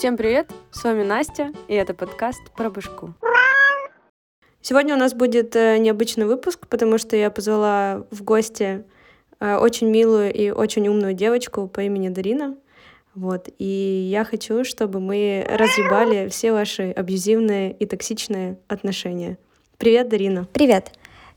Всем привет! С вами Настя, и это подкаст про башку. Сегодня у нас будет э, необычный выпуск, потому что я позвала в гости э, очень милую и очень умную девочку по имени Дарина. Вот. И я хочу, чтобы мы разъебали все ваши абьюзивные и токсичные отношения. Привет, Дарина. Привет.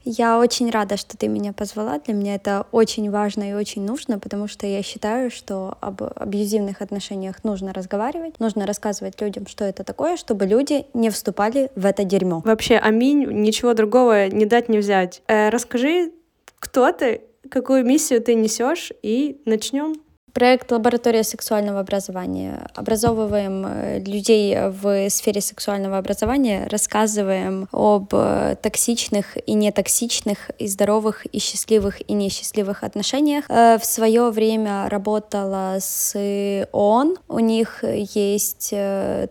Я очень рада, что ты меня позвала. Для меня это очень важно и очень нужно, потому что я считаю, что об абьюзивных отношениях нужно разговаривать, нужно рассказывать людям, что это такое, чтобы люди не вступали в это дерьмо. Вообще, аминь, ничего другого не дать, не взять. Э, расскажи, кто ты, какую миссию ты несешь, и начнем. Проект «Лаборатория сексуального образования». Образовываем э, людей в сфере сексуального образования, рассказываем об э, токсичных и нетоксичных, и здоровых, и счастливых, и несчастливых отношениях. Э, в свое время работала с ООН. У них есть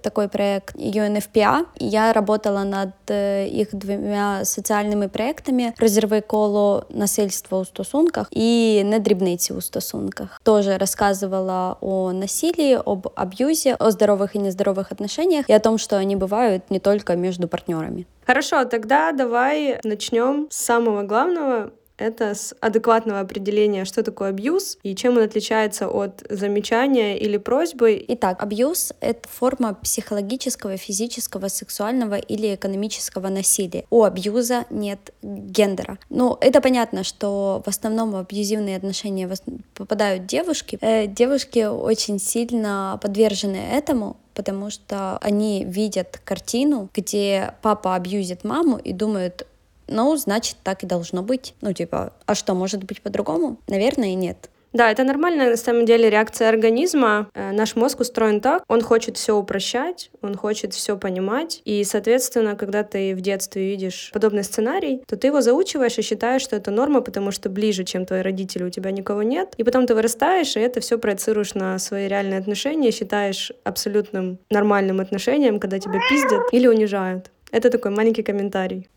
такой проект UNFPA. Я работала над их двумя соціальними проектами «Розірви коло насильства у стосунках» и «Не дрібниці у стосунках». Тоже рассказывала о насилии, об абьюзе, о здоровых и нездоровых отношениях и о том, что они бывают не только между партнерами. Хорошо, тогда давай начнем с самого главного это с адекватного определения, что такое абьюз и чем он отличается от замечания или просьбы. Итак, абьюз — это форма психологического, физического, сексуального или экономического насилия. У абьюза нет гендера. Ну, это понятно, что в основном в абьюзивные отношения попадают девушки. Э, девушки очень сильно подвержены этому, потому что они видят картину, где папа абьюзит маму и думают, ну, значит, так и должно быть. Ну, типа, а что, может быть по-другому? Наверное, нет. Да, это нормальная на самом деле реакция организма. Э, наш мозг устроен так, он хочет все упрощать, он хочет все понимать. И, соответственно, когда ты в детстве видишь подобный сценарий, то ты его заучиваешь и считаешь, что это норма, потому что ближе, чем твои родители, у тебя никого нет. И потом ты вырастаешь, и это все проецируешь на свои реальные отношения, считаешь абсолютным нормальным отношением, когда тебя пиздят или унижают. Это такой маленький комментарий.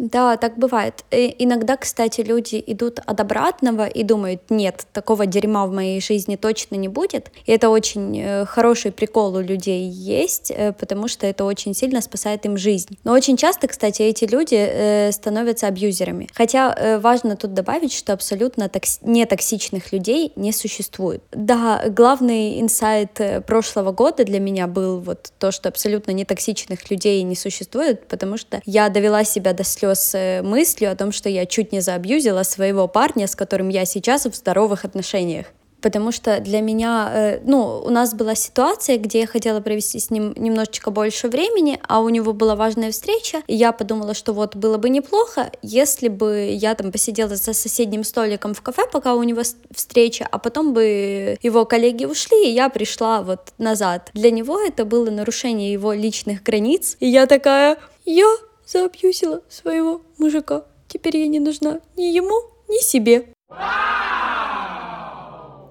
Да, так бывает. И иногда, кстати, люди идут от обратного и думают, нет, такого дерьма в моей жизни точно не будет. И это очень э, хороший прикол у людей есть, э, потому что это очень сильно спасает им жизнь. Но очень часто, кстати, эти люди э, становятся абьюзерами. Хотя важно тут добавить, что абсолютно токс... нетоксичных людей не существует. Да, главный инсайт прошлого года для меня был вот то, что абсолютно нетоксичных людей не существует, потому что я довела себя до слез с э, мыслью о том, что я чуть не заабьюзила своего парня, с которым я сейчас в здоровых отношениях потому что для меня, э, ну, у нас была ситуация, где я хотела провести с ним немножечко больше времени, а у него была важная встреча, и я подумала, что вот было бы неплохо, если бы я там посидела за соседним столиком в кафе, пока у него встреча, а потом бы его коллеги ушли, и я пришла вот назад. Для него это было нарушение его личных границ, и я такая, я заабьюзила своего мужика. Теперь я не нужна ни ему, ни себе.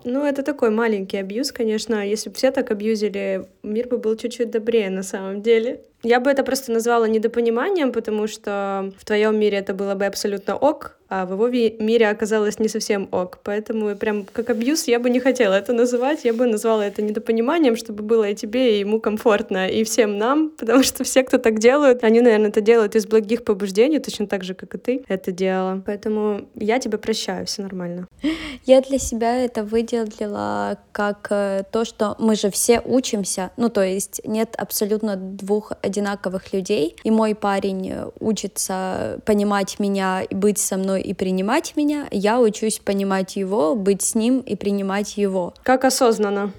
Ну, это такой маленький абьюз, конечно. Если бы все так абьюзили, мир бы был чуть-чуть добрее на самом деле. Я бы это просто назвала недопониманием, потому что в твоем мире это было бы абсолютно ок, а в его мире оказалось не совсем ок. Поэтому прям как абьюз я бы не хотела это называть, я бы назвала это недопониманием, чтобы было и тебе, и ему комфортно, и всем нам, потому что все, кто так делают, они, наверное, это делают из благих побуждений, точно так же, как и ты это делала. Поэтому я тебя прощаю, все нормально. Я для себя это выделила как э, то, что мы же все учимся, ну то есть нет абсолютно двух одинаковых людей, и мой парень э, учится понимать меня и быть со мной и принимать меня, я учусь понимать его, быть с ним и принимать его. Как осознанно?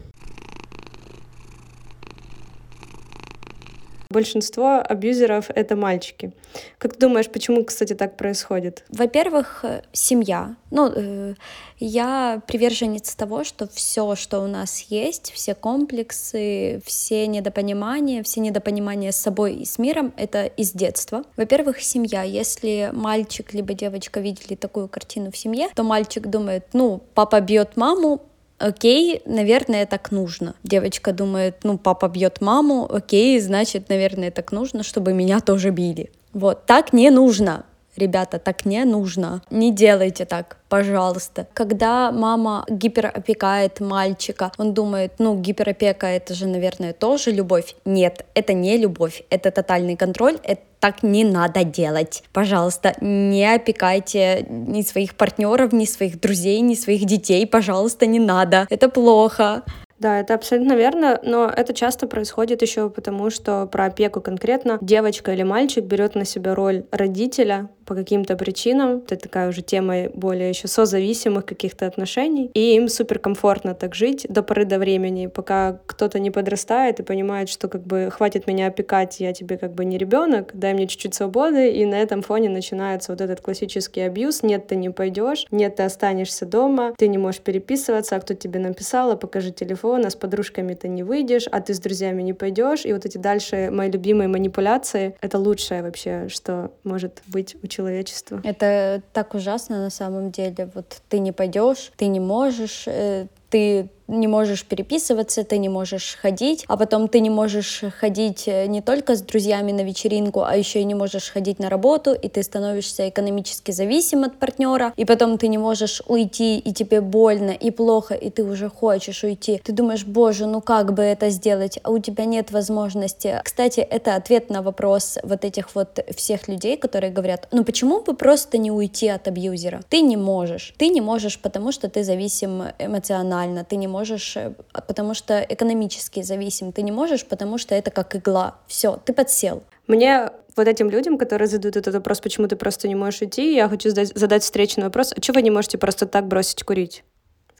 Большинство абьюзеров — это мальчики. Как ты думаешь, почему, кстати, так происходит? Во-первых, э, семья. Ну, э, я приверженец того, что все, что у нас есть, все комплексы, все недопонимания, все недопонимания с собой и с миром — это из детства. Во-первых, семья. Если мальчик либо девочка видели такую картину в семье, то мальчик думает, ну, папа бьет маму, окей, наверное, так нужно. Девочка думает, ну, папа бьет маму, окей, значит, наверное, так нужно, чтобы меня тоже били. Вот, так не нужно. Ребята, так не нужно. Не делайте так пожалуйста. Когда мама гиперопекает мальчика, он думает, ну, гиперопека — это же, наверное, тоже любовь. Нет, это не любовь, это тотальный контроль, это так не надо делать. Пожалуйста, не опекайте ни своих партнеров, ни своих друзей, ни своих детей. Пожалуйста, не надо. Это плохо. Да, это абсолютно верно, но это часто происходит еще потому, что про опеку конкретно девочка или мальчик берет на себя роль родителя, по каким-то причинам. Это такая уже тема более еще созависимых каких-то отношений. И им супер комфортно так жить до поры до времени, пока кто-то не подрастает и понимает, что как бы хватит меня опекать, я тебе как бы не ребенок, дай мне чуть-чуть свободы. И на этом фоне начинается вот этот классический абьюз. Нет, ты не пойдешь, нет, ты останешься дома, ты не можешь переписываться, а кто тебе написал, а покажи телефон, а с подружками ты не выйдешь, а ты с друзьями не пойдешь. И вот эти дальше мои любимые манипуляции — это лучшее вообще, что может быть у человека человечества. Это так ужасно на самом деле. Вот ты не пойдешь, ты не можешь, э, ты не можешь переписываться, ты не можешь ходить, а потом ты не можешь ходить э, не только с друзьями на вечеринку, а еще и не можешь ходить на работу, и ты становишься экономически зависим от партнера, и потом ты не можешь уйти, и тебе больно, и плохо, и ты уже хочешь уйти. Ты думаешь, боже, ну как бы это сделать, а у тебя нет возможности. Кстати, это ответ на вопрос вот этих вот всех людей, которые говорят, ну почему бы просто не уйти от абьюзера? Ты не можешь. Ты не можешь, потому что ты зависим эмоционально, ты не можешь, э, а, потому что экономически зависим. Ты не можешь, потому что это как игла. Все, ты подсел. Мне вот этим людям, которые задают этот вопрос, почему ты просто не можешь идти, я хочу задать, задать встречный вопрос. А чего вы не можете просто так бросить курить?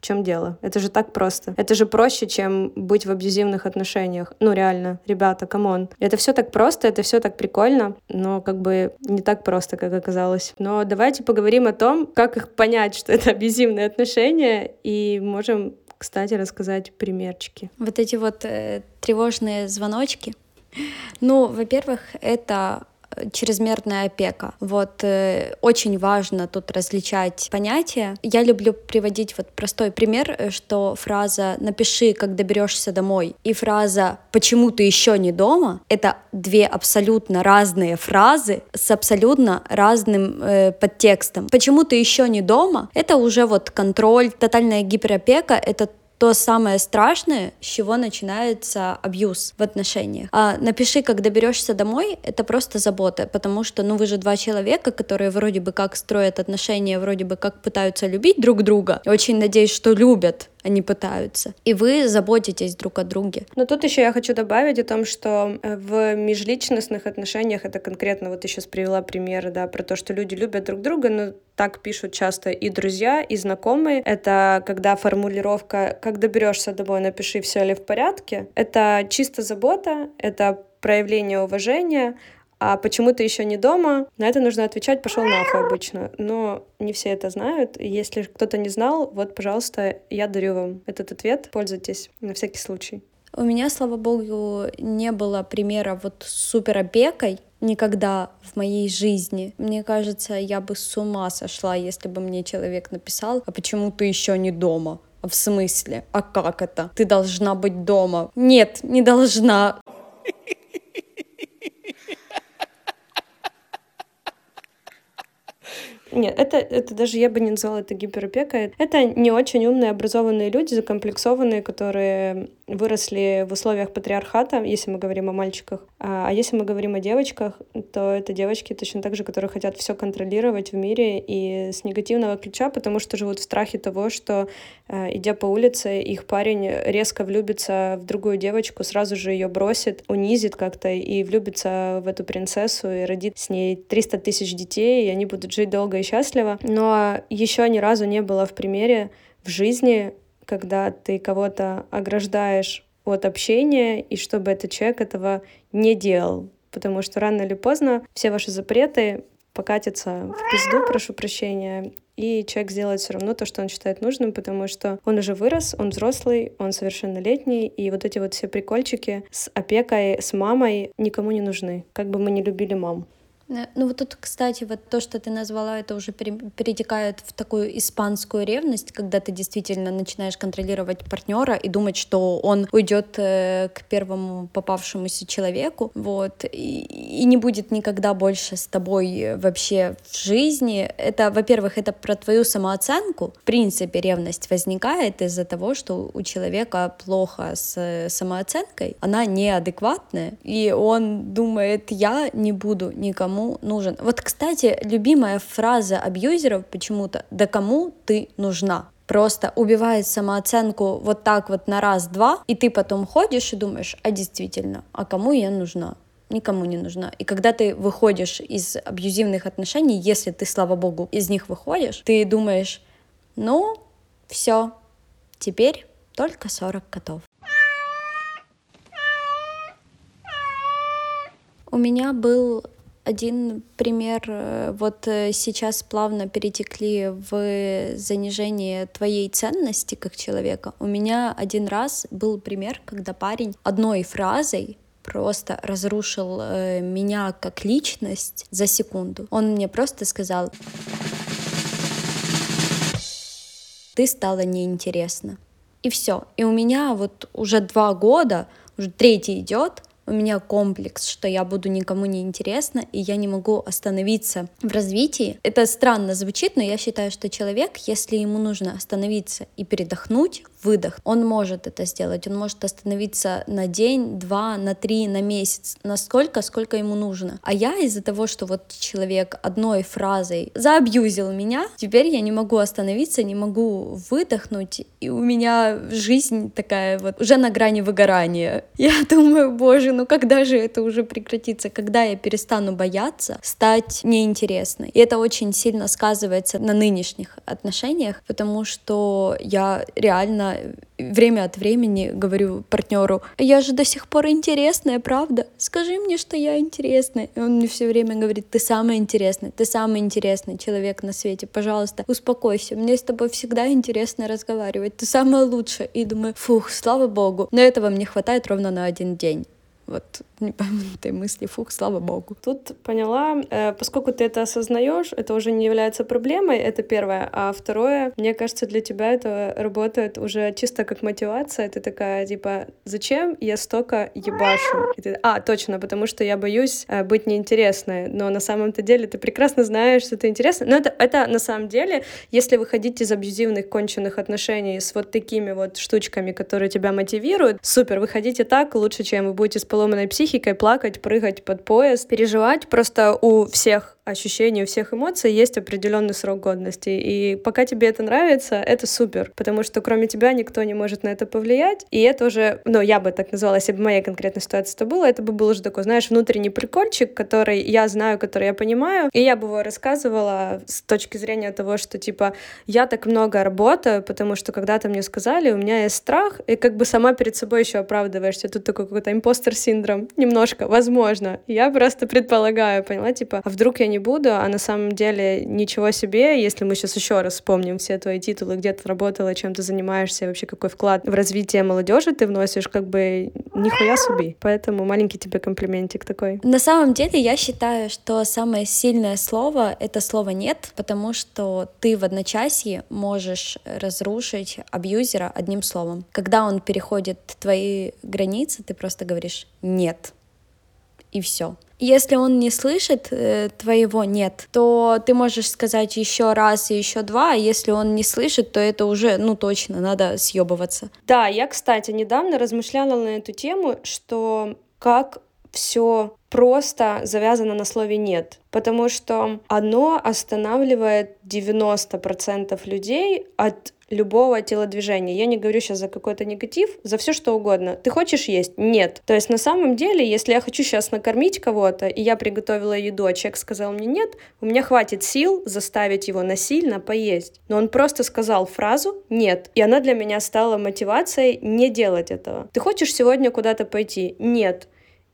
В чем дело? Это же так просто. Это же проще, чем быть в абьюзивных отношениях. Ну, реально, ребята, come on. Это все так просто, это все так прикольно, но как бы не так просто, как оказалось. Но давайте поговорим о том, как их понять, что это абьюзивные отношения, и можем кстати, рассказать примерчики. Вот эти вот э, тревожные звоночки. Ну, во-первых, это чрезмерная опека. Вот э, очень важно тут различать понятия. Я люблю приводить вот простой пример, э, что фраза «напиши, как доберешься домой» и фраза «почему ты еще не дома» — это две абсолютно разные фразы с абсолютно разным э, подтекстом. «Почему ты еще не дома» — это уже вот контроль, тотальная гиперопека — это то самое страшное, с чего начинается абьюз в отношениях. А напиши, как доберешься домой, это просто забота, потому что, ну, вы же два человека, которые вроде бы как строят отношения, вроде бы как пытаются любить друг друга. Очень надеюсь, что любят, они пытаются. И вы заботитесь друг о друге. Но тут еще я хочу добавить о том, что э, в межличностных отношениях, это конкретно вот сейчас привела пример, да, про то, что люди любят друг друга, но так пишут часто и друзья, и знакомые. Это когда формулировка «как доберешься домой, напиши, все ли в порядке». Это чисто забота, это проявление уважения, а почему ты еще не дома? На это нужно отвечать «пошел нахуй» обычно. Но не все это знают. Если кто-то не знал, вот, пожалуйста, я дарю вам этот ответ. Пользуйтесь на всякий случай. У меня, слава богу, не было примера вот с супер опекой никогда в моей жизни. Мне кажется, я бы с ума сошла, если бы мне человек написал, а почему ты еще не дома? А в смысле? А как это? Ты должна быть дома. Нет, не должна. Нет, это, это даже я бы не назвала это гиперопекой. Это не очень умные, образованные люди, закомплексованные, которые выросли в условиях патриархата, если мы говорим о мальчиках. А, а если мы говорим о девочках, то это девочки точно так же, которые хотят все контролировать в мире и с негативного ключа, потому что живут в страхе того, что, э, идя по улице, их парень резко влюбится в другую девочку, сразу же ее бросит, унизит как-то и влюбится в эту принцессу и родит с ней 300 тысяч детей, и они будут жить долго и счастливо. Но еще ни разу не было в примере в жизни когда ты кого-то ограждаешь от общения, и чтобы этот человек этого не делал. Потому что рано или поздно все ваши запреты покатятся в пизду, прошу прощения, и человек сделает все равно то, что он считает нужным, потому что он уже вырос, он взрослый, он совершеннолетний, и вот эти вот все прикольчики с опекой, с мамой никому не нужны, как бы мы не любили мам. Э, ну вот тут, кстати, вот то, что ты назвала, это уже перетекает в такую испанскую ревность, когда ты действительно начинаешь контролировать партнера и думать, что он уйдет э, к первому попавшемуся человеку, вот, и, и не будет никогда больше с тобой вообще в жизни. Это, во-первых, это про твою самооценку. В принципе, ревность возникает из-за того, что у человека плохо с самооценкой, она неадекватная, и он думает, я не буду никому кому нужен. Вот, кстати, любимая фраза абьюзеров почему-то «да кому ты нужна?» просто убивает самооценку вот так вот на раз-два, и ты потом ходишь и думаешь, а действительно, а кому я нужна? никому не нужна. И когда ты выходишь из абьюзивных отношений, если ты, слава богу, из них выходишь, ты думаешь, ну, все, теперь только 40 котов. У меня был один пример, э, вот э, сейчас плавно перетекли в занижение твоей ценности как человека. У меня один раз был пример, когда парень одной фразой просто разрушил э, меня как личность за секунду. Он мне просто сказал, ты стала неинтересна. И все. И у меня вот уже два года, уже третий идет, у меня комплекс, что я буду никому не интересна, и я не могу остановиться в развитии. Это странно звучит, но я считаю, что человек, если ему нужно остановиться и передохнуть, выдох. Он может это сделать, он может остановиться на день, два, на три, на месяц, насколько, сколько ему нужно. А я из-за того, что вот человек одной фразой заабьюзил меня, теперь я не могу остановиться, не могу выдохнуть, и у меня жизнь такая вот уже на грани выгорания. Я думаю, боже, ну когда же это уже прекратится, когда я перестану бояться стать неинтересной. И это очень сильно сказывается на нынешних отношениях, потому что я реально время от времени говорю партнеру, я же до сих пор интересная, правда? Скажи мне, что я интересная. И он мне все время говорит, ты самый интересный, ты самый интересный человек на свете, пожалуйста, успокойся, мне с тобой всегда интересно разговаривать, ты самая лучшая. И думаю, фух, слава богу, но этого мне хватает ровно на один день. Вот не мысли, фух, слава богу. Тут поняла, э, поскольку ты это осознаешь, это уже не является проблемой, это первое. А второе, мне кажется, для тебя это работает уже чисто как мотивация. Ты такая, типа, зачем я столько ебашу? Ты, а, точно, потому что я боюсь э, быть неинтересной. Но на самом-то деле ты прекрасно знаешь, что ты интересна. Но это, это на самом деле, если выходить из абьюзивных конченных отношений с вот такими вот штучками, которые тебя мотивируют, супер, выходите так лучше, чем вы будете с поломанной психикой плакать, прыгать под поезд, переживать. Просто у всех ощущений, у всех эмоций есть определенный срок годности. И пока тебе это нравится, это супер, потому что кроме тебя никто не может на это повлиять. И это уже, ну, я бы так назвала, если бы моя конкретная ситуация это было, это бы был уже такой, знаешь, внутренний прикольчик, который я знаю, который я понимаю. И я бы его рассказывала с точки зрения того, что, типа, я так много работаю, потому что когда-то мне сказали, у меня есть страх, и как бы сама перед собой еще оправдываешься. Тут такой какой-то импостер-синдром. Немножко, возможно. Я просто предполагаю, поняла, типа, а вдруг я не буду, а на самом деле ничего себе, если мы сейчас еще раз вспомним все твои титулы, где ты работала, чем ты занимаешься, вообще какой вклад в развитие молодежи ты вносишь, как бы нихуя себе. Поэтому маленький тебе комплиментик такой. На самом деле я считаю, что самое сильное слово — это слово «нет», потому что ты в одночасье можешь разрушить абьюзера одним словом. Когда он переходит твои границы, ты просто говоришь «нет», и все. Если он не слышит э, твоего нет, то ты можешь сказать еще раз и еще два, а если он не слышит, то это уже, ну точно, надо съебываться. Да, я, кстати, недавно размышляла на эту тему, что как все просто завязано на слове «нет», потому что оно останавливает 90% людей от любого телодвижения. Я не говорю сейчас за какой-то негатив, за все что угодно. Ты хочешь есть? Нет. То есть на самом деле, если я хочу сейчас накормить кого-то, и я приготовила еду, а человек сказал мне нет, у меня хватит сил заставить его насильно поесть. Но он просто сказал фразу «нет», и она для меня стала мотивацией не делать этого. Ты хочешь сегодня куда-то пойти? Нет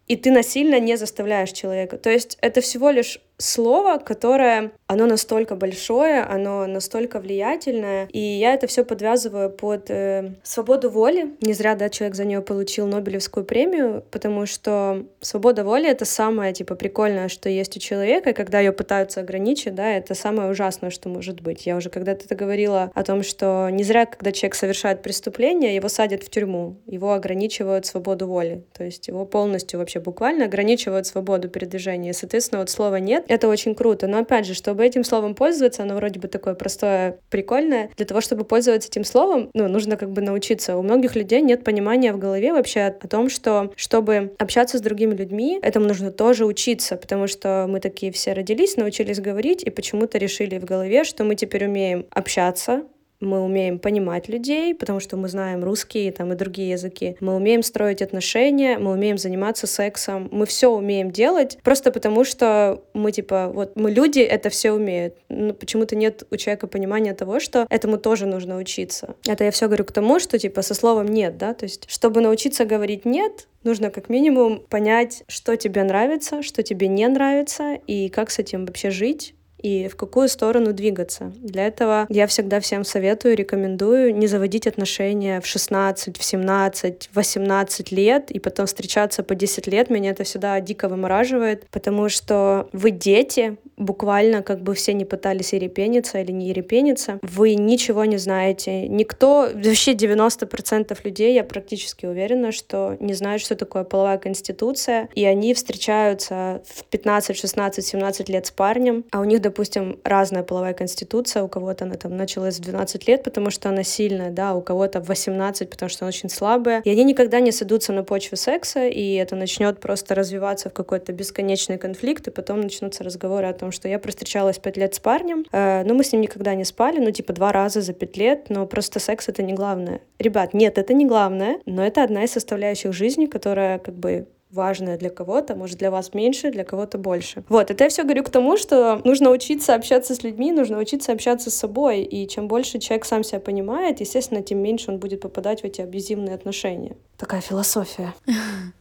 и ты насильно не заставляешь человека. То есть это всего лишь слово, которое, оно настолько большое, оно настолько влиятельное, и я это все подвязываю под э, свободу воли. Не зря, да, человек за нее получил Нобелевскую премию, потому что свобода воли — это самое, типа, прикольное, что есть у человека, и когда ее пытаются ограничить, да, это самое ужасное, что может быть. Я уже когда-то это говорила о том, что не зря, когда человек совершает преступление, его садят в тюрьму, его ограничивают свободу воли, то есть его полностью вообще буквально ограничивают свободу передвижения. И, соответственно, вот слова «нет» — это очень круто. Но, опять же, чтобы этим словом пользоваться, оно вроде бы такое простое, прикольное. Для того, чтобы пользоваться этим словом, ну, нужно как бы научиться. У многих людей нет понимания в голове вообще о том, что чтобы общаться с другими людьми, этому нужно тоже учиться, потому что мы такие все родились, научились говорить, и почему-то решили в голове, что мы теперь умеем общаться, мы умеем понимать людей, потому что мы знаем русский там, и другие языки. Мы умеем строить отношения, мы умеем заниматься сексом. Мы все умеем делать просто потому, что мы типа, вот мы люди это все умеют. Но почему-то нет у человека понимания того, что этому тоже нужно учиться. Это я все говорю к тому, что типа со словом нет, да, то есть чтобы научиться говорить нет, нужно как минимум понять, что тебе нравится, что тебе не нравится, и как с этим вообще жить, и в какую сторону двигаться. Для этого я всегда всем советую, рекомендую не заводить отношения в 16, в 17, в 18 лет и потом встречаться по 10 лет. Меня это всегда дико вымораживает, потому что вы дети, буквально как бы все не пытались ерепениться или не ерепениться, вы ничего не знаете. Никто, вообще 90% людей, я практически уверена, что не знают, что такое половая конституция, и они встречаются в 15, 16, 17 лет с парнем, а у них допустим, разная половая конституция, у кого-то она там началась в 12 лет, потому что она сильная, да, у кого-то в 18, потому что она очень слабая, и они никогда не сойдутся на почве секса, и это начнет просто развиваться в какой-то бесконечный конфликт, и потом начнутся разговоры о том, что я простречалась 5 лет с парнем, э, но мы с ним никогда не спали, ну, типа, два раза за 5 лет, но просто секс — это не главное. Ребят, нет, это не главное, но это одна из составляющих жизни, которая как бы важное для кого-то, может, для вас меньше, для кого-то больше. Вот, это я все говорю к тому, что нужно учиться общаться с людьми, нужно учиться общаться с собой, и чем больше человек сам себя понимает, естественно, тем меньше он будет попадать в эти абьюзивные отношения. Такая философия.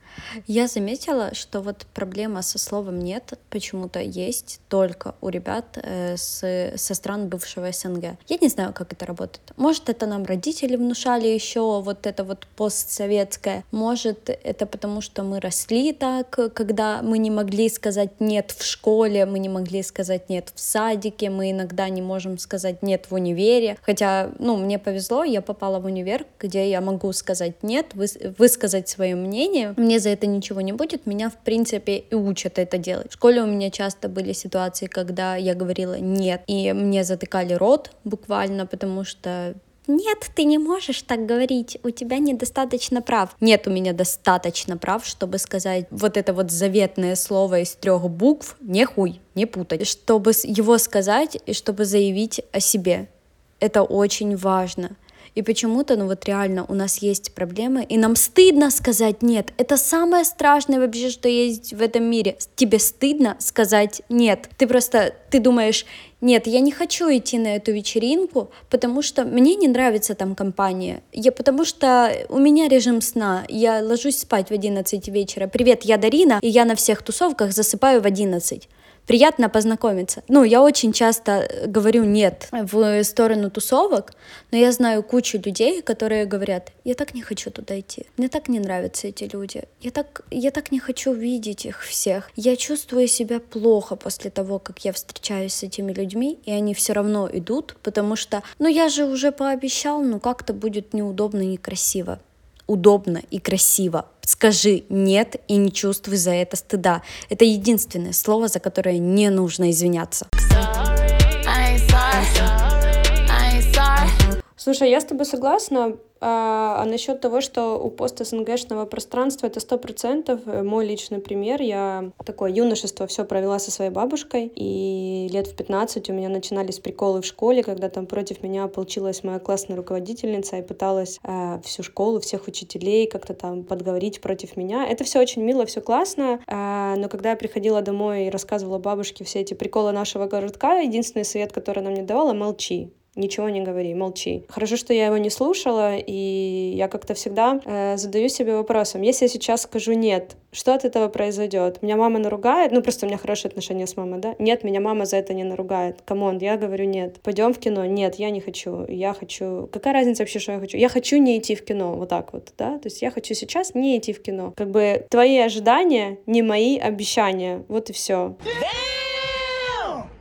Я заметила, что вот проблема со словом «нет» почему-то есть только у ребят э, с, со стран бывшего СНГ. Я не знаю, как это работает. Может, это нам родители внушали еще вот это вот постсоветское. Может, это потому, что мы росли так, когда мы не могли сказать «нет» в школе, мы не могли сказать «нет» в садике, мы иногда не можем сказать «нет» в универе. Хотя, ну, мне повезло, я попала в универ, где я могу сказать «нет», выс высказать свое мнение. Мне за это ничего не будет, меня, в принципе, и учат это делать. В школе у меня часто были ситуации, когда я говорила «нет», и мне затыкали рот буквально, потому что нет, ты не можешь так говорить, у тебя недостаточно прав. Нет у меня достаточно прав, чтобы сказать вот это вот заветное слово из трех букв, не хуй, не путать. Чтобы его сказать и чтобы заявить о себе. Это очень важно. И почему-то, ну вот реально, у нас есть проблемы, и нам стыдно сказать нет. Это самое страшное вообще, что есть в этом мире. Тебе стыдно сказать нет. Ты просто, ты думаешь, нет, я не хочу идти на эту вечеринку, потому что мне не нравится там компания. Я, потому что у меня режим сна. Я ложусь спать в 11 вечера. Привет, я Дарина, и я на всех тусовках засыпаю в 11 приятно познакомиться. Ну, я очень часто э, говорю нет в сторону тусовок, но я знаю кучу людей, которые говорят, я так не хочу туда идти, мне так не нравятся эти люди, я так, я так не хочу видеть их всех, я чувствую себя плохо после того, как я встречаюсь с этими людьми, и они все равно идут, потому что, ну, я же уже пообещал, ну, как-то будет неудобно, некрасиво удобно и красиво. Скажи «нет» и не чувствуй за это стыда. Это единственное слово, за которое не нужно извиняться. Слушай, я с тобой согласна. А, а насчет того, что у пост СНГшного пространства это сто процентов э, мой личный пример. Я такое юношество все провела со своей бабушкой, и лет в 15 у меня начинались приколы в школе, когда там против меня получилась моя классная руководительница и пыталась э, всю школу, всех учителей как-то там подговорить против меня. Это все очень мило, все классно, э, но когда я приходила домой и рассказывала бабушке все эти приколы нашего городка, единственный совет, который она мне давала, молчи ничего не говори, молчи. Хорошо, что я его не слушала, и я как-то всегда э, задаю себе вопросом, если я сейчас скажу нет, что от этого произойдет? Меня мама наругает, ну просто у меня хорошие отношения с мамой, да? Нет, меня мама за это не наругает. Come on, я говорю нет. Пойдем в кино? Нет, я не хочу. Я хочу... Какая разница вообще, что я хочу? Я хочу не идти в кино, вот так вот, да? То есть я хочу сейчас не идти в кино. Как бы твои ожидания не мои обещания. Вот и все.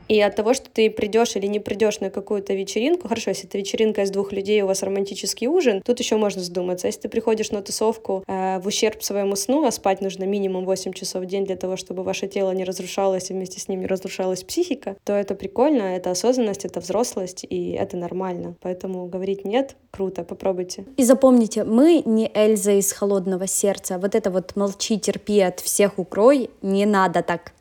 И от того, что ты придешь или не придешь на какую-то вечеринку, хорошо, если это вечеринка из двух людей, у вас романтический ужин, тут еще можно задуматься. Если ты приходишь на тусовку э, в ущерб своему сну, а спать нужно минимум 8 часов в день для того, чтобы ваше тело не разрушалось и вместе с ним не разрушалась психика, то это прикольно, это осознанность, это взрослость, и это нормально. Поэтому говорить нет круто, попробуйте. И запомните, мы не Эльза из холодного сердца. Вот это вот молчи, терпи, от всех укрой, не надо так.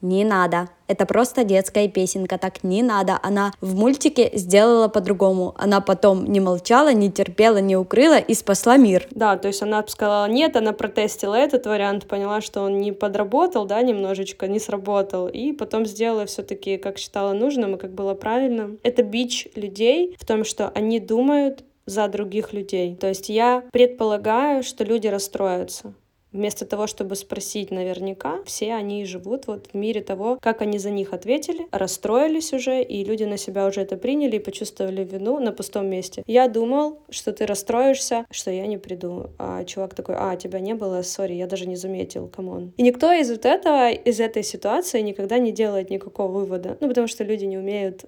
Не надо. Это просто детская песенка, так не надо. Она в мультике сделала по-другому. Она потом не молчала, не терпела, не укрыла и спасла мир. Да, то есть она сказала нет, она протестила этот вариант, поняла, что он не подработал, да, немножечко, не сработал, и потом сделала все-таки, как считала нужным и как было правильно. Это бич людей в том, что они думают за других людей. То есть я предполагаю, что люди расстроятся. Вместо того, чтобы спросить наверняка, все они живут вот в мире того, как они за них ответили, расстроились уже, и люди на себя уже это приняли и почувствовали вину на пустом месте. Я думал, что ты расстроишься, что я не приду. А чувак такой, а, тебя не было, sorry, я даже не заметил, come on. И никто из вот этого, из этой ситуации никогда не делает никакого вывода. Ну, потому что люди не умеют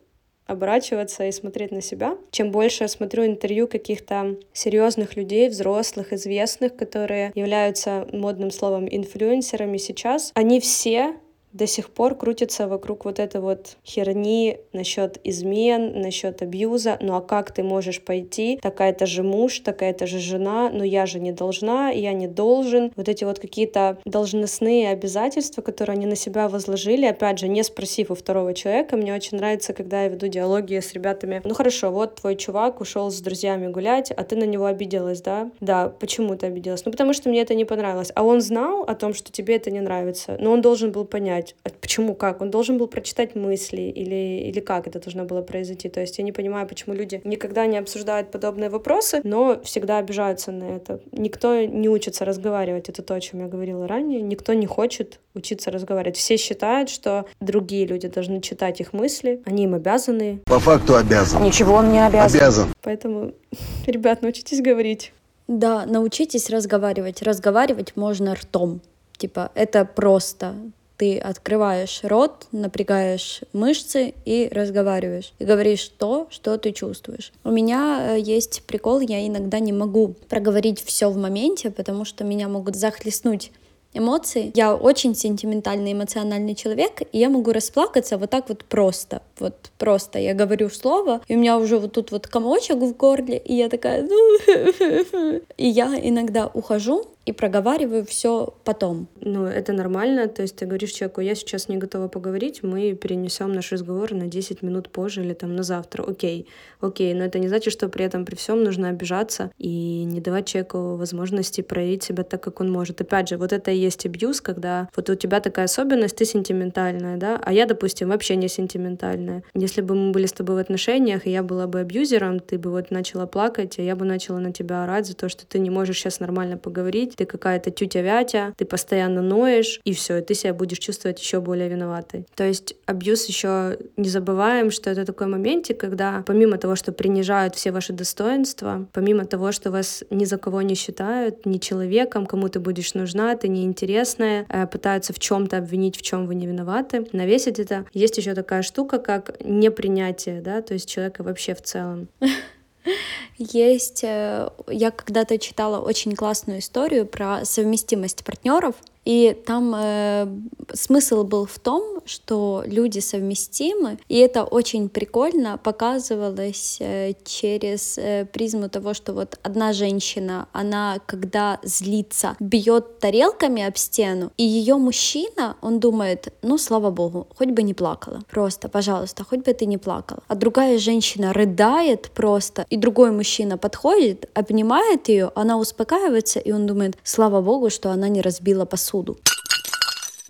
оборачиваться и смотреть на себя. Чем больше я смотрю интервью каких-то серьезных людей, взрослых, известных, которые являются модным словом инфлюенсерами сейчас, они все до сих пор крутится вокруг вот этой вот херни насчет измен, насчет абьюза. Ну а как ты можешь пойти? Такая-то же муж, такая-то же жена, но я же не должна, я не должен. Вот эти вот какие-то должностные обязательства, которые они на себя возложили, опять же, не спросив у второго человека. Мне очень нравится, когда я веду диалоги с ребятами. Ну хорошо, вот твой чувак ушел с друзьями гулять, а ты на него обиделась, да? Да, почему ты обиделась? Ну потому что мне это не понравилось. А он знал о том, что тебе это не нравится, но он должен был понять, понять, а почему, как. Он должен был прочитать мысли или, или как это должно было произойти. То есть я не понимаю, почему люди никогда не обсуждают подобные вопросы, но всегда обижаются на это. Никто не учится разговаривать. Это то, о чем я говорила ранее. Никто не хочет учиться разговаривать. Все считают, что другие люди должны читать их мысли, они им обязаны. По факту обязан. Ничего он не обязан. Обязан. Поэтому, ребят, научитесь говорить. Да, научитесь разговаривать. Разговаривать можно ртом. Типа, это просто ты открываешь рот, напрягаешь мышцы и разговариваешь. И говоришь то, что ты чувствуешь. У меня э, есть прикол, я иногда не могу проговорить все в моменте, потому что меня могут захлестнуть эмоции. Я очень сентиментальный, эмоциональный человек, и я могу расплакаться вот так вот просто. Вот просто я говорю слово, и у меня уже вот тут вот комочек в горле, и я такая... «Ну, и я иногда ухожу, и проговариваю все потом. Ну, это нормально, то есть ты говоришь человеку, я сейчас не готова поговорить, мы перенесем наш разговор на 10 минут позже или там на завтра. Окей, окей, но это не значит, что при этом при всем нужно обижаться и не давать человеку возможности проявить себя так, как он может. Опять же, вот это и есть абьюз, когда вот у тебя такая особенность, ты сентиментальная, да, а я, допустим, вообще не сентиментальная. Если бы мы были с тобой в отношениях, и я была бы абьюзером, ты бы вот начала плакать, а я бы начала на тебя орать за то, что ты не можешь сейчас нормально поговорить, ты какая-то тютя-вятя, ты постоянно ноешь, и все, и ты себя будешь чувствовать еще более виноватой. То есть абьюз еще не забываем, что это такой моментик, когда помимо того, что принижают все ваши достоинства, помимо того, что вас ни за кого не считают, ни человеком, кому ты будешь нужна, ты неинтересная, э, пытаются в чем-то обвинить, в чем вы не виноваты, навесить это. Есть еще такая штука, как непринятие, да, то есть человека вообще в целом. Есть, э, я когда-то читала очень классную историю про совместимость партнеров, и там э, смысл был в том, что люди совместимы, и это очень прикольно показывалось э, через э, призму того, что вот одна женщина, она когда злится, бьет тарелками об стену, и ее мужчина, он думает, ну слава богу, хоть бы не плакала, просто, пожалуйста, хоть бы ты не плакала. А другая женщина рыдает просто, и другой мужчина подходит, обнимает ее, она успокаивается, и он думает, слава богу, что она не разбила посуду посуду.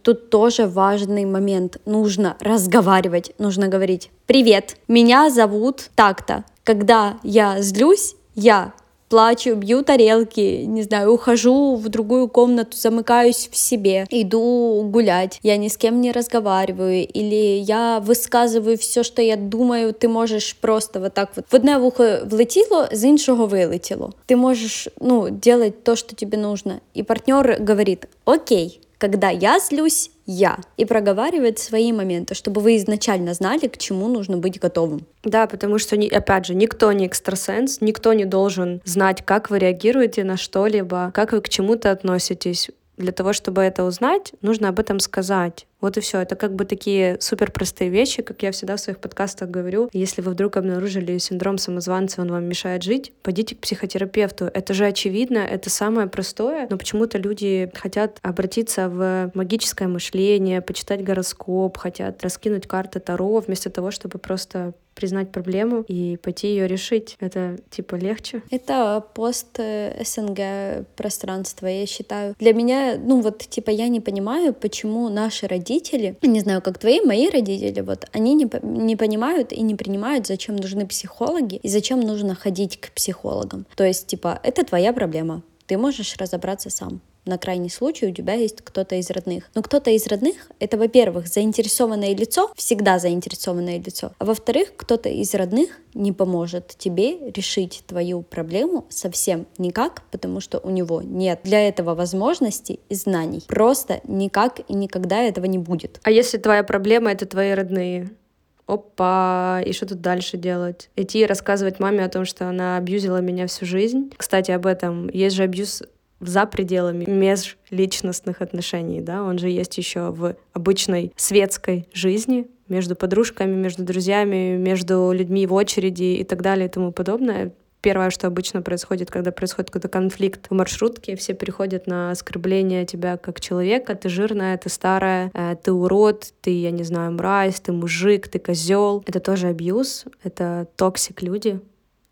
Тут тоже важный момент. Нужно разговаривать, нужно говорить «Привет, меня зовут так-то». Когда я злюсь, я плачу, бью тарелки, не знаю, ухожу в другую комнату, замыкаюсь в себе, иду гулять, я ни с кем не разговариваю, или я высказываю все, что я думаю, ты можешь просто вот так вот в одне вухо влетіло, з іншого вилетіло. Ты можешь, ну, делать то, что тебе нужно. И партнер говорит, окей, когда я злюсь, я, и проговаривать свои моменты, чтобы вы изначально знали, к чему нужно быть готовым. Да, потому что, опять же, никто не экстрасенс, никто не должен знать, как вы реагируете на что-либо, как вы к чему-то относитесь. Для того, чтобы это узнать, нужно об этом сказать. Вот и все. Это как бы такие супер простые вещи, как я всегда в своих подкастах говорю. Если вы вдруг обнаружили синдром самозванца, он вам мешает жить, пойдите к психотерапевту. Это же очевидно, это самое простое, но почему-то люди хотят обратиться в магическое мышление, почитать гороскоп, хотят раскинуть карты Таро, вместо того, чтобы просто признать проблему и пойти ее решить. Это типа легче. Это пост СНГ пространство, я считаю. Для меня, ну вот типа я не понимаю, почему наши родители родители, не знаю, как твои, мои родители, вот, они не, не понимают и не принимают, зачем нужны психологи и зачем нужно ходить к психологам. То есть, типа, это твоя проблема, ты можешь разобраться сам на крайний случай у тебя есть кто-то из родных. Но кто-то из родных — это, во-первых, заинтересованное лицо, всегда заинтересованное лицо, а во-вторых, кто-то из родных не поможет тебе решить твою проблему совсем никак, потому что у него нет для этого возможностей и знаний. Просто никак и никогда этого не будет. А если твоя проблема — это твои родные? Опа, и что тут дальше делать? Идти и рассказывать маме о том, что она абьюзила меня всю жизнь. Кстати, об этом. Есть же абьюз за пределами межличностных отношений, да, он же есть еще в обычной светской жизни, между подружками, между друзьями, между людьми в очереди и так далее и тому подобное. Первое, что обычно происходит, когда происходит какой-то конфликт в маршрутке, все переходят на оскорбление тебя как человека. Ты жирная, ты старая, э, ты урод, ты, я не знаю, мразь, ты мужик, ты козел. Это тоже абьюз, это toxic люди.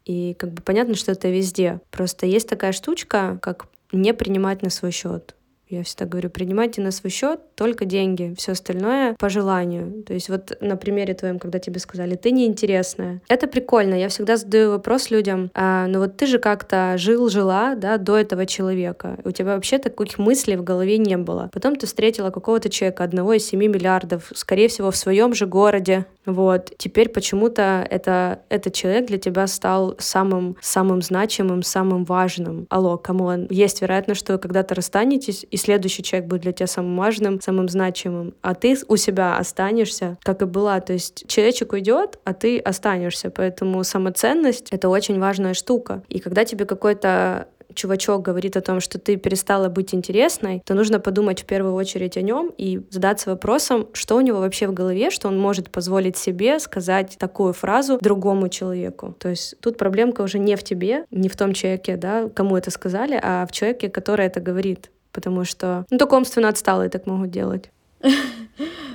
И как бы понятно, что это везде. Просто есть такая штучка, как не принимать на свой счет. Я всегда говорю, принимайте на свой счет только деньги, все остальное по желанию. То есть вот на примере твоем, когда тебе сказали, ты неинтересная. Это прикольно. Я всегда задаю вопрос людям, а, ну вот ты же как-то жил, жила, да, до этого человека. У тебя вообще таких мыслей в голове не было. Потом ты встретила какого-то человека, одного из семи миллиардов, скорее всего, в своем же городе, вот. Теперь почему-то это, этот человек для тебя стал самым, самым значимым, самым важным. Алло, come on. Есть вероятность, что вы когда-то расстанетесь, и следующий человек будет для тебя самым важным, самым значимым, а ты у себя останешься, как и была. То есть человечек уйдет, а ты останешься. Поэтому самоценность — это очень важная штука. И когда тебе какой-то чувачок говорит о том, что ты перестала быть интересной, то нужно подумать в первую очередь о нем и задаться вопросом, что у него вообще в голове, что он может позволить себе сказать такую фразу другому человеку. То есть тут проблемка уже не в тебе, не в том человеке, да, кому это сказали, а в человеке, который это говорит. Потому что, ну, только умственно отсталые так могут делать.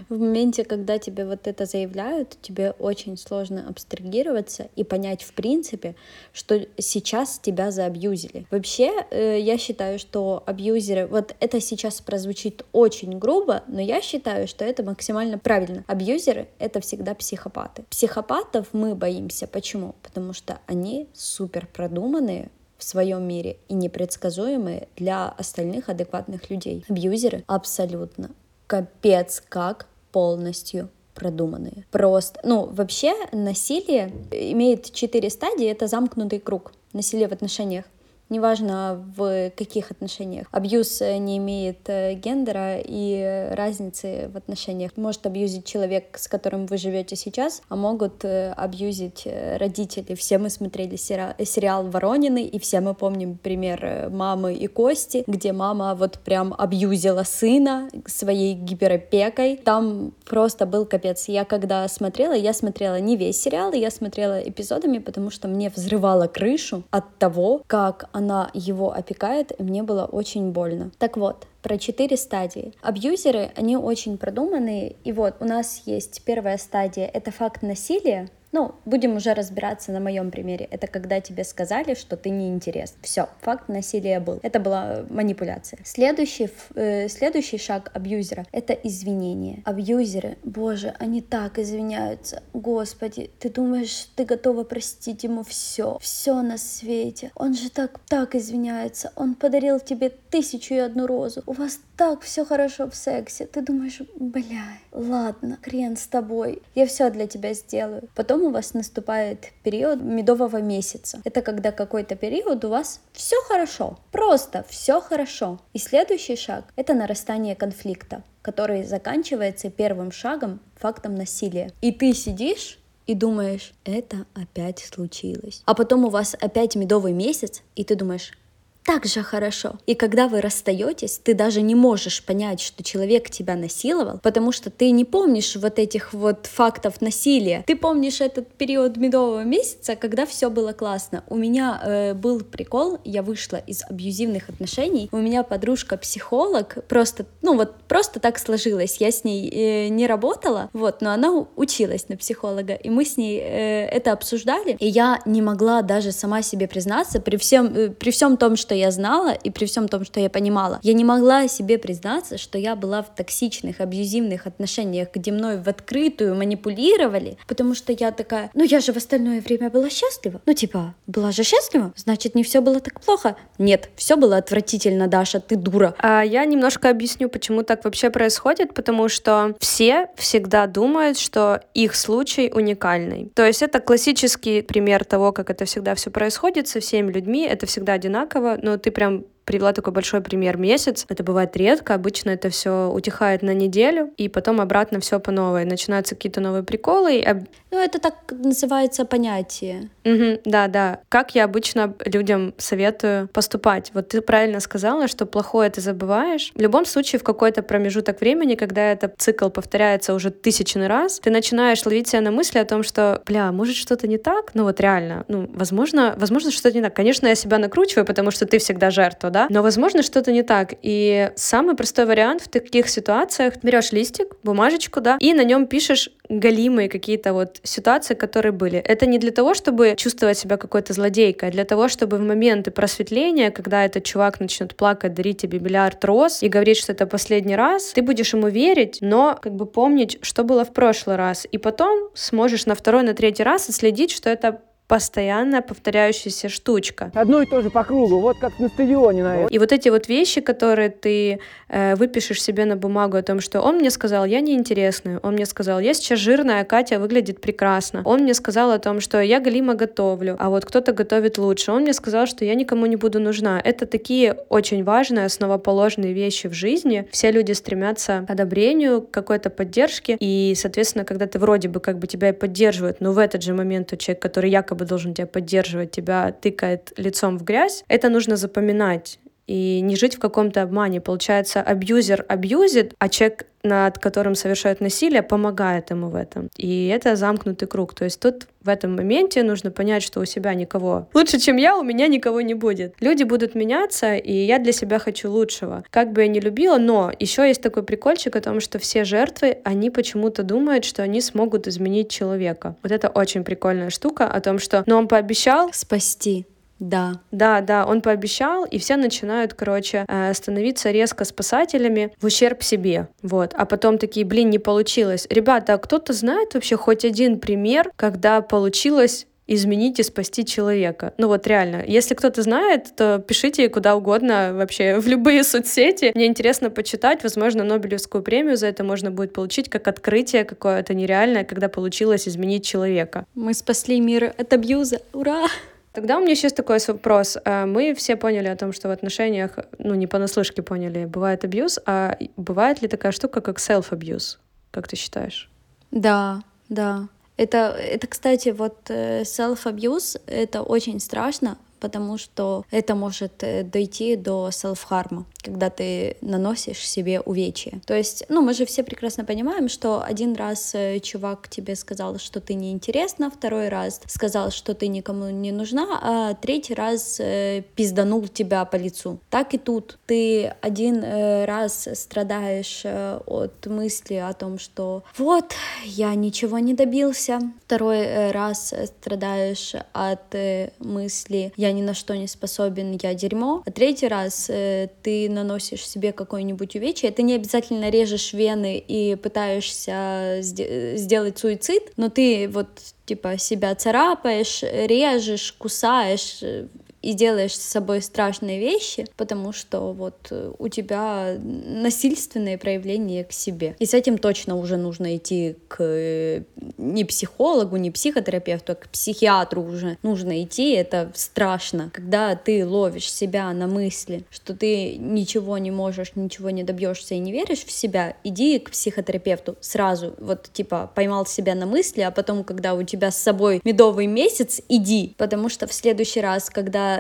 в моменте, когда тебе вот это заявляют, тебе очень сложно абстрагироваться и понять в принципе, что сейчас тебя заабьюзили. Вообще, э, я считаю, что абьюзеры, вот это сейчас прозвучит очень грубо, но я считаю, что это максимально правильно. Абьюзеры — это всегда психопаты. Психопатов мы боимся. Почему? Потому что они супер продуманные, в своем мире и непредсказуемые для остальных адекватных людей. Абьюзеры абсолютно капец как полностью продуманные. Просто, ну, вообще насилие имеет четыре стадии, это замкнутый круг. Насилие в отношениях неважно в каких отношениях. Абьюз не имеет э, гендера и разницы в отношениях. Может абьюзить человек, с которым вы живете сейчас, а могут э, абьюзить э, родители. Все мы смотрели сериал «Воронины», и все мы помним пример мамы и Кости, где мама вот прям абьюзила сына своей гиперопекой. Там просто был капец. Я когда смотрела, я смотрела не весь сериал, я смотрела эпизодами, потому что мне взрывало крышу от того, как она она его опекает, и мне было очень больно. Так вот, про четыре стадии. Абьюзеры, они очень продуманные, и вот у нас есть первая стадия, это факт насилия, Ну, будем уже разбираться на моем примере. Это когда тебе сказали, что ты не интерес. Все, факт насилия был. Это была манипуляция. Следующий, э, следующий шаг абьюзера — это извинение. Абьюзеры, боже, они так извиняются. Господи, ты думаешь, ты готова простить ему все, все на свете. Он же так, так извиняется. Он подарил тебе тысячу и одну розу. У вас так все хорошо в сексе. Ты думаешь, бля, ладно, хрен с тобой. Я все для тебя сделаю. Потом у вас наступает период медового месяца. Это когда какой-то период у вас все хорошо. Просто все хорошо. И следующий шаг — это нарастание конфликта который заканчивается первым шагом фактом насилия. И ты сидишь и думаешь, это опять случилось. А потом у вас опять медовый месяц, и ты думаешь, так же хорошо. И когда вы расстаетесь, ты даже не можешь понять, что человек тебя насиловал, потому что ты не помнишь вот этих вот фактов насилия. Ты помнишь этот период медового месяца, когда все было классно. У меня э, был прикол, я вышла из абьюзивных отношений, у меня подружка психолог, просто, ну вот просто так сложилось, я с ней э, не работала, вот, но она училась на психолога, и мы с ней э, это обсуждали, и я не могла даже сама себе признаться при всем, э, при всем том, что что я знала, и при всем том, что я понимала, я не могла себе признаться, что я была в токсичных, абьюзивных отношениях, где мной в открытую манипулировали, потому что я такая, ну я же в остальное время была счастлива. Ну типа, была же счастлива, значит не все было так плохо. Нет, все было отвратительно, Даша, ты дура. А я немножко объясню, почему так вообще происходит, потому что все всегда думают, что их случай уникальный. То есть это классический пример того, как это всегда все происходит со всеми людьми, это всегда одинаково, но ты прям привела такой большой пример месяц. Это бывает редко, обычно это все утихает на неделю, и потом обратно все по новой. Начинаются какие-то новые приколы. Ну, это так называется понятие. Угу, да, да. Как я обычно людям советую поступать? Вот ты правильно сказала, что плохое ты забываешь. В любом случае, в какой-то промежуток времени, когда этот цикл повторяется уже тысячный раз, ты начинаешь ловить себя на мысли о том, что, бля, может что-то не так? Ну вот реально, ну, возможно, возможно, что-то не так. Конечно, я себя накручиваю, потому что ты всегда жертва, да, но, возможно, что-то не так. И самый простой вариант в таких ситуациях берешь листик, бумажечку, да, и на нем пишешь галимые какие-то вот ситуации, которые были. Это не для того, чтобы чувствовать себя какой-то злодейкой, а для того, чтобы в моменты просветления, когда этот чувак начнет плакать, дарить тебе миллиард роз и говорить, что это последний раз, ты будешь ему верить, но как бы помнить, что было в прошлый раз. И потом сможешь на второй, на третий раз отследить, что это постоянно повторяющаяся штучка. Одно и то же по кругу, вот как на стадионе, наверное. И вот эти вот вещи, которые ты э, выпишешь себе на бумагу о том, что он мне сказал, я неинтересная, он мне сказал, я сейчас жирная, а Катя выглядит прекрасно. Он мне сказал о том, что я галима готовлю, а вот кто-то готовит лучше. Он мне сказал, что я никому не буду нужна. Это такие очень важные, основоположные вещи в жизни. Все люди стремятся к одобрению, к какой-то поддержке, и, соответственно, когда ты вроде бы как бы тебя и поддерживают, но в этот же момент тот человек, который якобы якобы должен тебя поддерживать, тебя тыкает лицом в грязь, это нужно запоминать и не жить в каком-то обмане. Получается, абьюзер абьюзит, а человек, над которым совершают насилие, помогает ему в этом. И это замкнутый круг. То есть тут в этом моменте нужно понять, что у себя никого лучше, чем я, у меня никого не будет. Люди будут меняться, и я для себя хочу лучшего. Как бы я ни любила, но еще есть такой прикольчик о том, что все жертвы, они почему-то думают, что они смогут изменить человека. Вот это очень прикольная штука о том, что, ну, он пообещал спасти да. Да, да, он пообещал, и все начинают, короче, э, становиться резко спасателями в ущерб себе. Вот. А потом такие, блин, не получилось. Ребята, а кто-то знает вообще хоть один пример, когда получилось изменить и спасти человека. Ну вот реально, если кто-то знает, то пишите куда угодно, вообще в любые соцсети. Мне интересно почитать, возможно, Нобелевскую премию за это можно будет получить как открытие какое-то нереальное, когда получилось изменить человека. Мы спасли мир от абьюза. Ура! Тогда у меня сейчас такой вопрос. Э, мы все поняли о том, что в отношениях, ну, не понаслышке поняли, бывает абьюз, а бывает ли такая штука, как self-abuse? Как ты считаешь? Да, да. Это, это, кстати, вот э, self-abuse, это очень страшно, потому что это может э, дойти до селф-харма, когда ты наносишь себе увечья. То есть, ну, мы же все прекрасно понимаем, что один раз э, чувак тебе сказал, что ты неинтересна, второй раз сказал, что ты никому не нужна, а третий раз э, пизданул тебя по лицу. Так и тут. Ты один раз страдаешь от мысли о том, что вот, я ничего не добился. Второй раз страдаешь от мысли «я ни на что не способен, я дерьмо». А третий раз э, ты наносишь себе какое-нибудь увечье. Это не обязательно режешь вены и пытаешься сделать суицид, но ты вот типа себя царапаешь, режешь, кусаешь, э, и делаешь с собой страшные вещи, потому что вот э, у тебя насильственные проявления к себе. И с этим точно уже нужно идти к э, не психологу, не психотерапевту, а к психиатру уже нужно идти. Это страшно. Когда ты ловишь себя на мысли, что ты ничего не можешь, ничего не добьешься и не веришь в себя, иди к психотерапевту сразу. Вот типа поймал себя на мысли, а потом, когда у тебя с собой медовый месяц, иди. Потому что в следующий раз, когда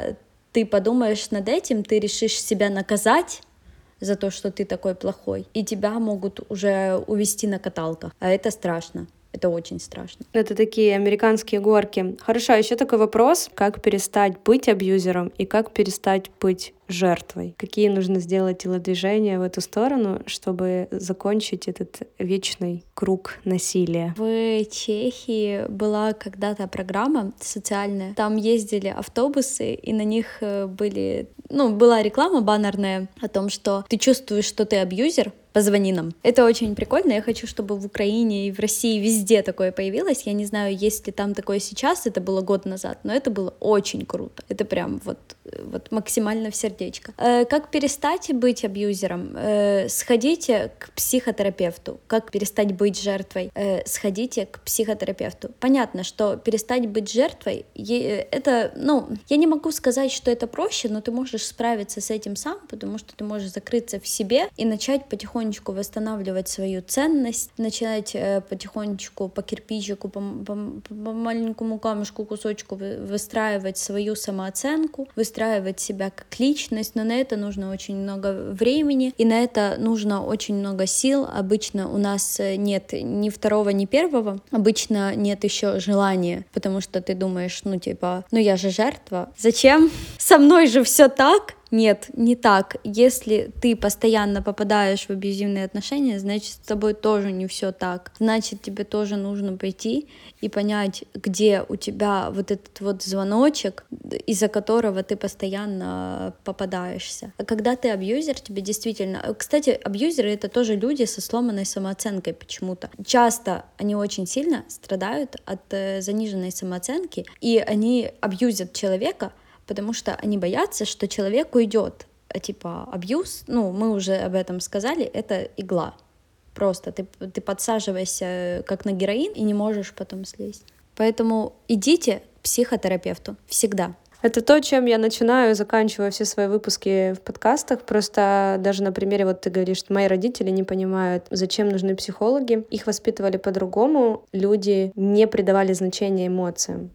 ты подумаешь над этим, ты решишь себя наказать за то, что ты такой плохой, и тебя могут уже увести на каталках, а это страшно. Это очень страшно. Это такие американские горки. Хорошо, а еще такой вопрос. Как перестать быть абьюзером и как перестать быть жертвой? Какие нужно сделать телодвижения в эту сторону, чтобы закончить этот вечный круг насилия? В Чехии была когда-то программа социальная. Там ездили автобусы, и на них э, были, ну, была реклама баннерная о том, что ты чувствуешь, что ты абьюзер, позвони нам. Это очень прикольно. Я хочу, чтобы в Украине и в России везде такое появилось. Я не знаю, есть ли там такое сейчас, это было год назад, но это было очень круто. Это прям вот, вот максимально в сердечко. Э, как перестать быть абьюзером? Э, сходите к психотерапевту. Как перестать быть жертвой? Э, сходите к психотерапевту. Понятно, что перестать быть жертвой, это, ну, я не могу сказать, что это проще, но ты можешь справиться с этим сам, потому что ты можешь закрыться в себе и начать потихонечку восстанавливать свою ценность, начинать э, потихонечку по кирпичику, по, по, по маленькому камушку, кусочку выстраивать свою самооценку, выстраивать себя как личность, но на это нужно очень много времени, и на это нужно очень много сил. Обычно у нас э, нет ни второго, ни первого, обычно нет еще желания, потому что ты думаешь, ну типа, ну я же жертва, зачем? Со мной же все так, нет, не так. Если ты постоянно попадаешь в абьюзивные отношения, значит, с тобой тоже не все так. Значит, тебе тоже нужно пойти и понять, где у тебя вот этот вот звоночек, из-за которого ты постоянно попадаешься. А когда ты абьюзер, тебе действительно... Кстати, абьюзеры — это тоже люди со сломанной самооценкой почему-то. Часто они очень сильно страдают от э, заниженной самооценки, и они абьюзят человека, потому что они боятся, что человек уйдет. А типа абьюз, ну, мы уже об этом сказали, это игла. Просто ты, ты подсаживаешься как на героин и не можешь потом слезть. Поэтому идите к психотерапевту всегда. Это то, чем я начинаю и заканчиваю все свои выпуски в подкастах. Просто даже на примере, вот ты говоришь, что мои родители не понимают, зачем нужны психологи. Их воспитывали по-другому. Люди не придавали значения эмоциям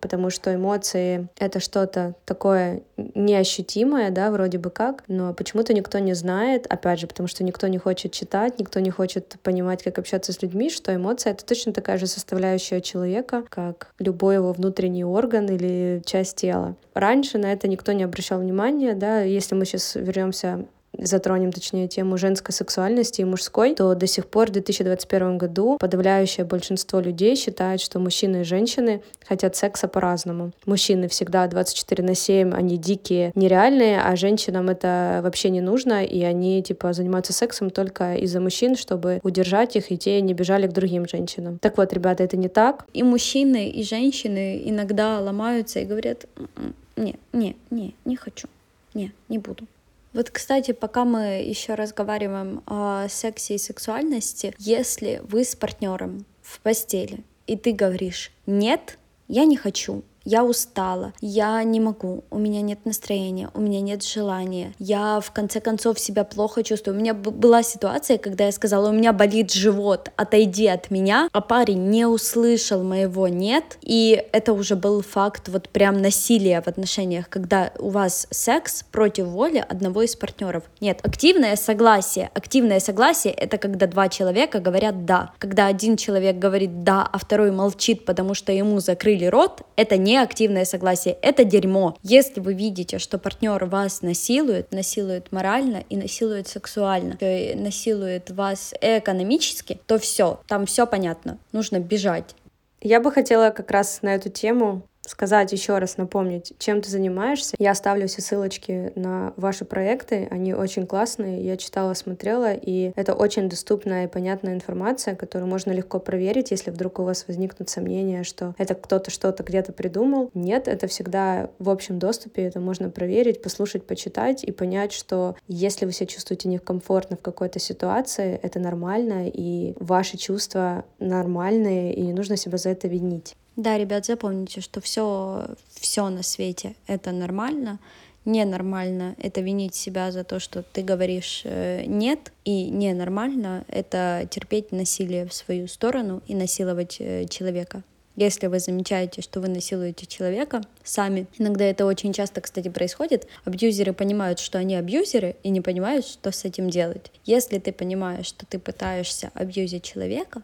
потому что эмоции — это что-то такое неощутимое, да, вроде бы как, но почему-то никто не знает, опять же, потому что никто не хочет читать, никто не хочет понимать, как общаться с людьми, что эмоция — это точно такая же составляющая человека, как любой его внутренний орган или часть тела. Раньше на это никто не обращал внимания, да, если мы сейчас вернемся затронем, точнее, тему женской сексуальности и мужской, то до сих пор в 2021 году подавляющее большинство людей считает, что мужчины и женщины хотят секса по-разному. Мужчины всегда 24 на 7, они дикие, нереальные, а женщинам это вообще не нужно, и они, типа, занимаются сексом только из-за мужчин, чтобы удержать их, и те не бежали к другим женщинам. Так вот, ребята, это не так. И мужчины, и женщины иногда ломаются и говорят, «М-м, не, не, не, не хочу, не, не буду. Вот, кстати, пока мы еще разговариваем о сексе и сексуальности, если вы с партнером в постели, и ты говоришь «нет», я не хочу, я устала, я не могу, у меня нет настроения, у меня нет желания, я в конце концов себя плохо чувствую. У меня была ситуация, когда я сказала, у меня болит живот, отойди от меня, а парень не услышал моего нет, и это уже был факт вот прям насилия в отношениях, когда у вас секс против воли одного из партнеров. Нет, активное согласие. Активное согласие — это когда два человека говорят «да». Когда один человек говорит «да», а второй молчит, потому что ему закрыли рот, это не активное согласие, это дерьмо. Если вы видите, что партнер вас насилует, насилует морально и насилует сексуально, насилует вас экономически, то все, там все понятно, нужно бежать. Я бы хотела как раз на эту тему сказать еще раз, напомнить, чем ты занимаешься. Я оставлю все ссылочки на ваши проекты, они очень классные, я читала, смотрела, и это очень доступная и понятная информация, которую можно легко проверить, если вдруг у вас возникнут сомнения, что это кто-то что-то где-то придумал. Нет, это всегда в общем доступе, это можно проверить, послушать, почитать и понять, что если вы себя чувствуете некомфортно в какой-то ситуации, это нормально, и ваши чувства нормальные, и не нужно себя за это винить. Да, ребят, запомните, что все, все на свете это нормально. Ненормально это винить себя за то, что ты говоришь э, нет, и ненормально это терпеть насилие в свою сторону и насиловать э, человека. Если вы замечаете, что вы насилуете человека сами, иногда это очень часто, кстати, происходит, абьюзеры понимают, что они абьюзеры, и не понимают, что с этим делать. Если ты понимаешь, что ты пытаешься абьюзить человека,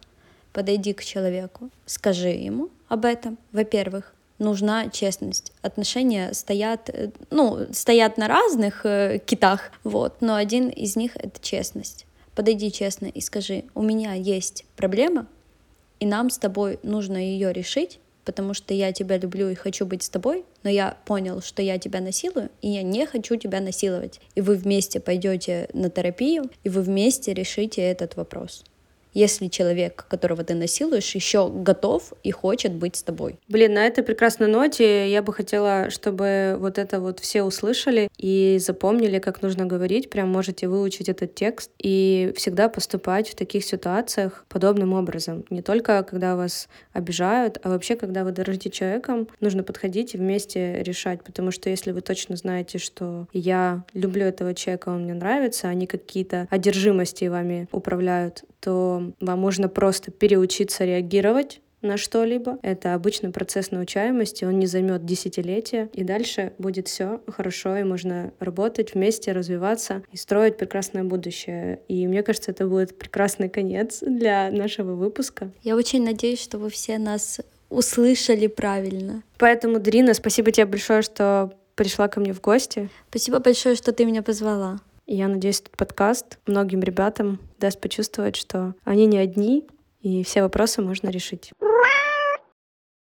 подойди к человеку, скажи ему об этом. Во-первых, нужна честность. Отношения стоят, э, ну, стоят на разных э, китах, вот, но один из них — это честность. Подойди честно и скажи, у меня есть проблема, и нам с тобой нужно ее решить, потому что я тебя люблю и хочу быть с тобой, но я понял, что я тебя насилую, и я не хочу тебя насиловать. И вы вместе пойдете на терапию, и вы вместе решите этот вопрос если человек, которого ты насилуешь, еще готов и хочет быть с тобой. Блин, на этой прекрасной ноте я бы хотела, чтобы вот это вот все услышали и запомнили, как нужно говорить. Прям можете выучить этот текст и всегда поступать в таких ситуациях подобным образом. Не только когда вас обижают, а вообще, когда вы дорожите человеком, нужно подходить и вместе решать. Потому что если вы точно знаете, что я люблю этого человека, он мне нравится, а не какие-то одержимости вами управляют, то вам можно просто переучиться реагировать на что-либо. Это обычный процесс научаемости, он не займет десятилетия, и дальше будет все хорошо, и можно работать вместе, развиваться и строить прекрасное будущее. И мне кажется, это будет прекрасный конец для нашего выпуска. Я очень надеюсь, что вы все нас услышали правильно. Поэтому, Дрина, спасибо тебе большое, что пришла ко мне в гости. Спасибо большое, что ты меня позвала. И я надеюсь, этот подкаст многим ребятам даст почувствовать, что они не одни, и все вопросы можно решить.